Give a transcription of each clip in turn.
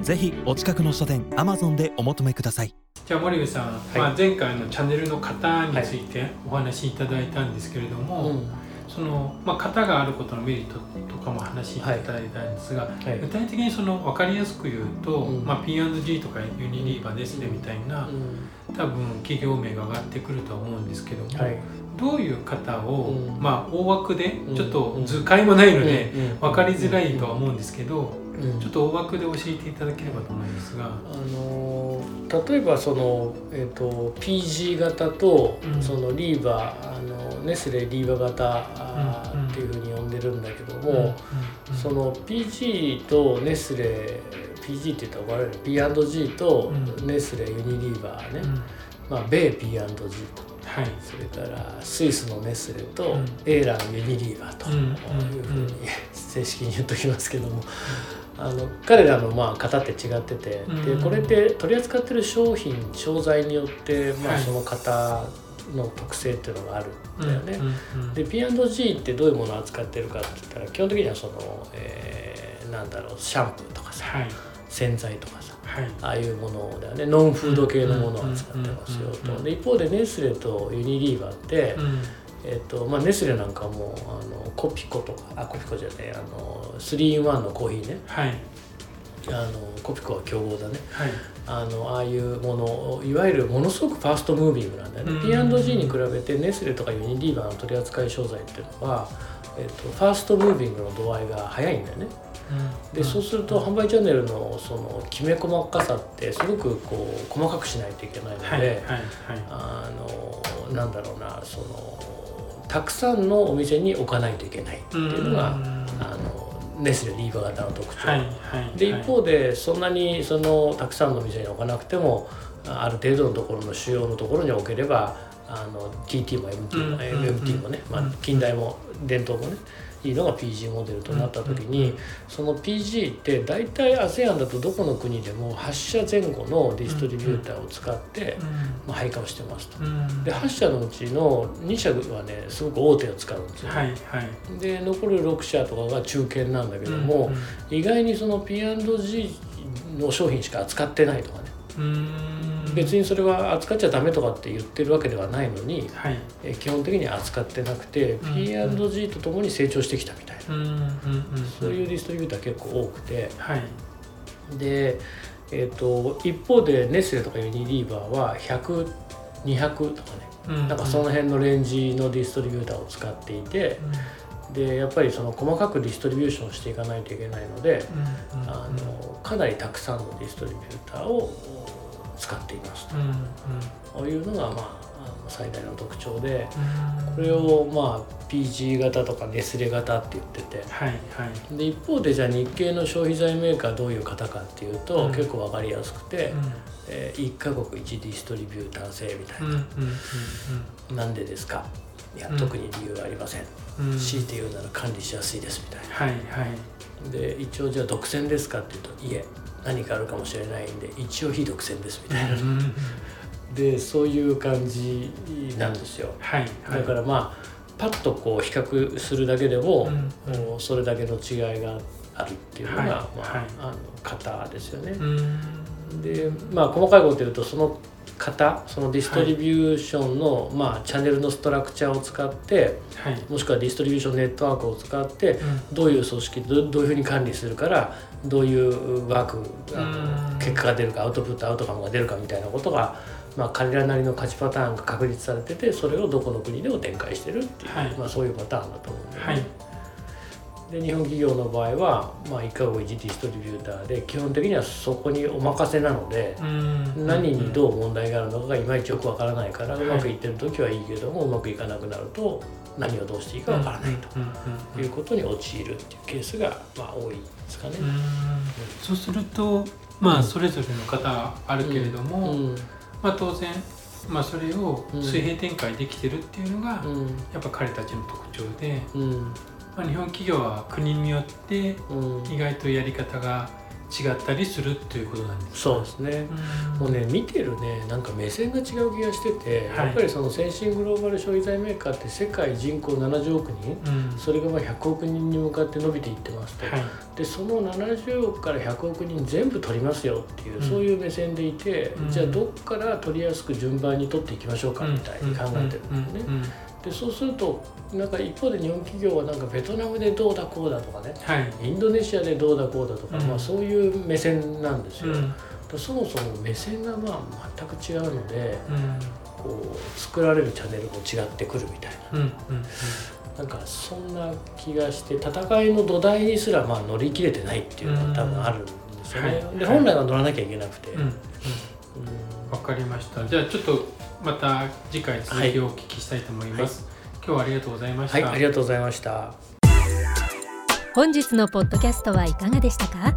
ぜひお近くの書店 Amazon でお求めください。じゃあ森部さん、はい。まあ、前回のチャンネルの型についてお話しいただいたんですけれども、うん。その、まあ、型があることのメリットとかも話しいただいたんですが、はい。具体的にその分かりやすく言うと、うん。まあ、P&G とかユニリーバーですねみたいな、多分企業名が上がってくるとは思うんですけども、はい。どういう型を、うん。まあ、大枠でうん。ちょっと図解もないので、うん。うん。分かりづらいとは思うんですけど、うん。ちょっと大枠で教えていただければと思いますが。あのー例えばその、えー、と PG 型と、うん。そのリーバーあのネスレリーバー型っていうふうに呼んでるんだけどうん。も、うん。その PG とネスレ PG って言ったら怒られる P&G とうん。ネスレユニリーバーね、うん。まあ、米 P&G と。はい。それからスイスのネスレと、うん。エーランユニリーバーとうん。いうふうに正式に言っときますけども、あの彼らのまあ型って違ってて、うん。でこれって取り扱ってる商品商材によって、まあ、はい。その型の特性っていうのがあるんだよね。で P&G ってどういうものを扱ってるかって言ったら基本的にはその、えーなんだろうシャンプーとかさはい。洗剤とかさはい。ああいうものだよね。ノンフード系のものを扱ってますよと。で一方でネスレとユニリーバーって、うんえっとまあ、ネスレなんかもあのコピコとかあコピコじゃねえあの 3-in-1 のコーヒーね。はい。あのコピコは競合だね。はい。あのああいうものいわゆるものすごくファーストムービングなんだよね、うん。P&G に比べてネスレとかユニリーバーの取り扱い商材っていうのは、えっとファーストムービングの度合いが早いんだよね。でそうすると販売チャンネルのそのきめ細かさってすごくこう細かくしないといけないので、はい。はい。はい。あのなんだろうなそのたくさんのお店に置かないといけないっていうのが、うん。あのネスレリーバー型の特徴、はいはいで一方でそんなにそのたくさんのお店に置かなくてもあある程度のところの主要のところに置ければあの TT も MT も、うん MT もね、まあうん、近代も伝統もねいいのが PG モデルとなった時に、その PG って大体 ASEAN だとどこの国でも8社前後のディストリビューターを使って、まあ、配下をしてますと。うん。で8社のうちの2社はねすごく大手を使うんですよ、はいはい。で残る6社とかが中堅なんだけども、意外にその P&G の商品しか扱ってないとかね。うん別にそれは扱っちゃダメとかって言ってるわけではないのにはい。え基本的には扱ってなくて、うん P&G とともに成長してきたみたいな、うんうんうんそういうディストリビューター結構多くて。はい。で、えー、と一方でネスレとかユニリーバーは100200とかね。うんなんかその辺のレンジのディストリビューターを使っていてでやっぱりその細かくディストリビューションしていかないといけないのでうんうん。あのかなりたくさんのディストリビューターを使っていますうんうん。というのが、まあ、最大の特徴でうん。これを、まあ、PG 型とかネスレ型って言ってて。はいはい。で一方でじゃあ日系の消費財メーカーどういう方かっていうと、うん。結構分かりやすくて、うえー1カ国1ディストリビューター制みたいんうんうんな、なんでですか？いやうん。特に理由はありません、うん。うん強いて言うなら管理しやすいですみたいな。はいはい。で一応じゃあ独占ですかっていうといえ何かあるかもしれないんで一応非独占ですみたいな、うんでそういう感じなんですよ。はいはい。だからまあパッとこう比較するだけでも、うん。それだけの違いがあるっていうのが、はいまあはい。あの型ですよね。うん。でまあ細かいこと言うとその型そのディストリビューションの、まあ、チャンネルのストラクチャーを使ってはい。もしくはディストリビューションネットワークを使ってうん。どういう組織どどういうふうに管理するからどういうワークあのうん。結果が出るかアウトプットアウトカムが出るかみたいなことが、まあ、彼らなりの勝ちパターンが確立されててそれをどこの国でも展開してるっていう、はい。まあ、そういうパターンだと思うんだよね。はいで日本企業の場合は、まあ、1か国1ディストリビューターで基本的にはそこにお任せなので、うん。何にどう問題があるのかがいまいちよくわからないから、はい。うまくいってる時はいいけどもうまくいかなくなると何をどうしていいかわからないと。いうことに陥るっていうケースが、まあ、多いですかね。うん。そうするとまあそれぞれの方あるけれども、うん。まあ当然まあそれを水平展開できてるっていうのが、うん。やっぱ彼たちの特徴で、うんまあ、日本企業は国によってうん。意外とやり方が違ったりするっていうことなんですそうですね。うん。もうね見てるねなんか目線が違う気がしてて、はい。やっぱりその先進グローバル消費財メーカーって世界人口70億人うん。それがまあ100億人に向かって伸びていってますと、はい。でその70億から100億人全部取りますよっていう、うん。そういう目線でいて、うん。じゃあどっから取りやすく順番に取っていきましょうかみたいに考えてるんですね。でそうするとなんか一方で日本企業はなんかベトナムでどうだこうだとかねはい。インドネシアでどうだこうだとか、うん。まあ、そういう目線なんですよ。うん。そもそも目線がまあ全く違うのでうん。こう作られるチャンネルも違ってくるみたいな。うんうんなんかそんな気がして戦いの土台にすらまあ乗り切れてないっていうのが多分あるんですよね。はい。本来は乗らなきゃいけなくて。わかりました。じゃあちょっとまた次回続きをお聞きしたいと思います、今日はありがとうございました、はい、ありがとうございました。本日のポッドキャストはいかがでしたか？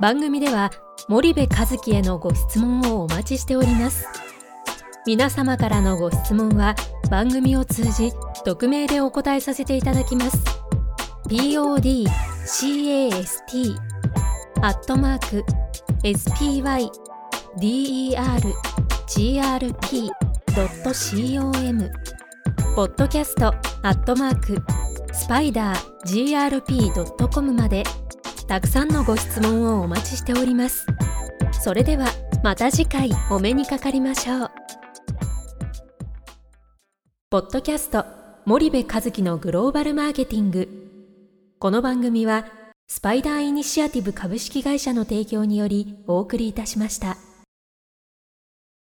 番組では森部和樹へのご質問をお待ちしております。皆様からのご質問は番組を通じ匿名でお答えさせていただきます。podcast アットマーク dergrp.com ポッドキャストアットマークスパイダー grp.com までたくさんのご質問をお待ちしております。それではまた次回お目にかかりましょう。ポッドキャスト森部和樹のグローバルマーケティング。この番組はスパイダーイニシアティブ株式会社の提供によりお送りいたしました。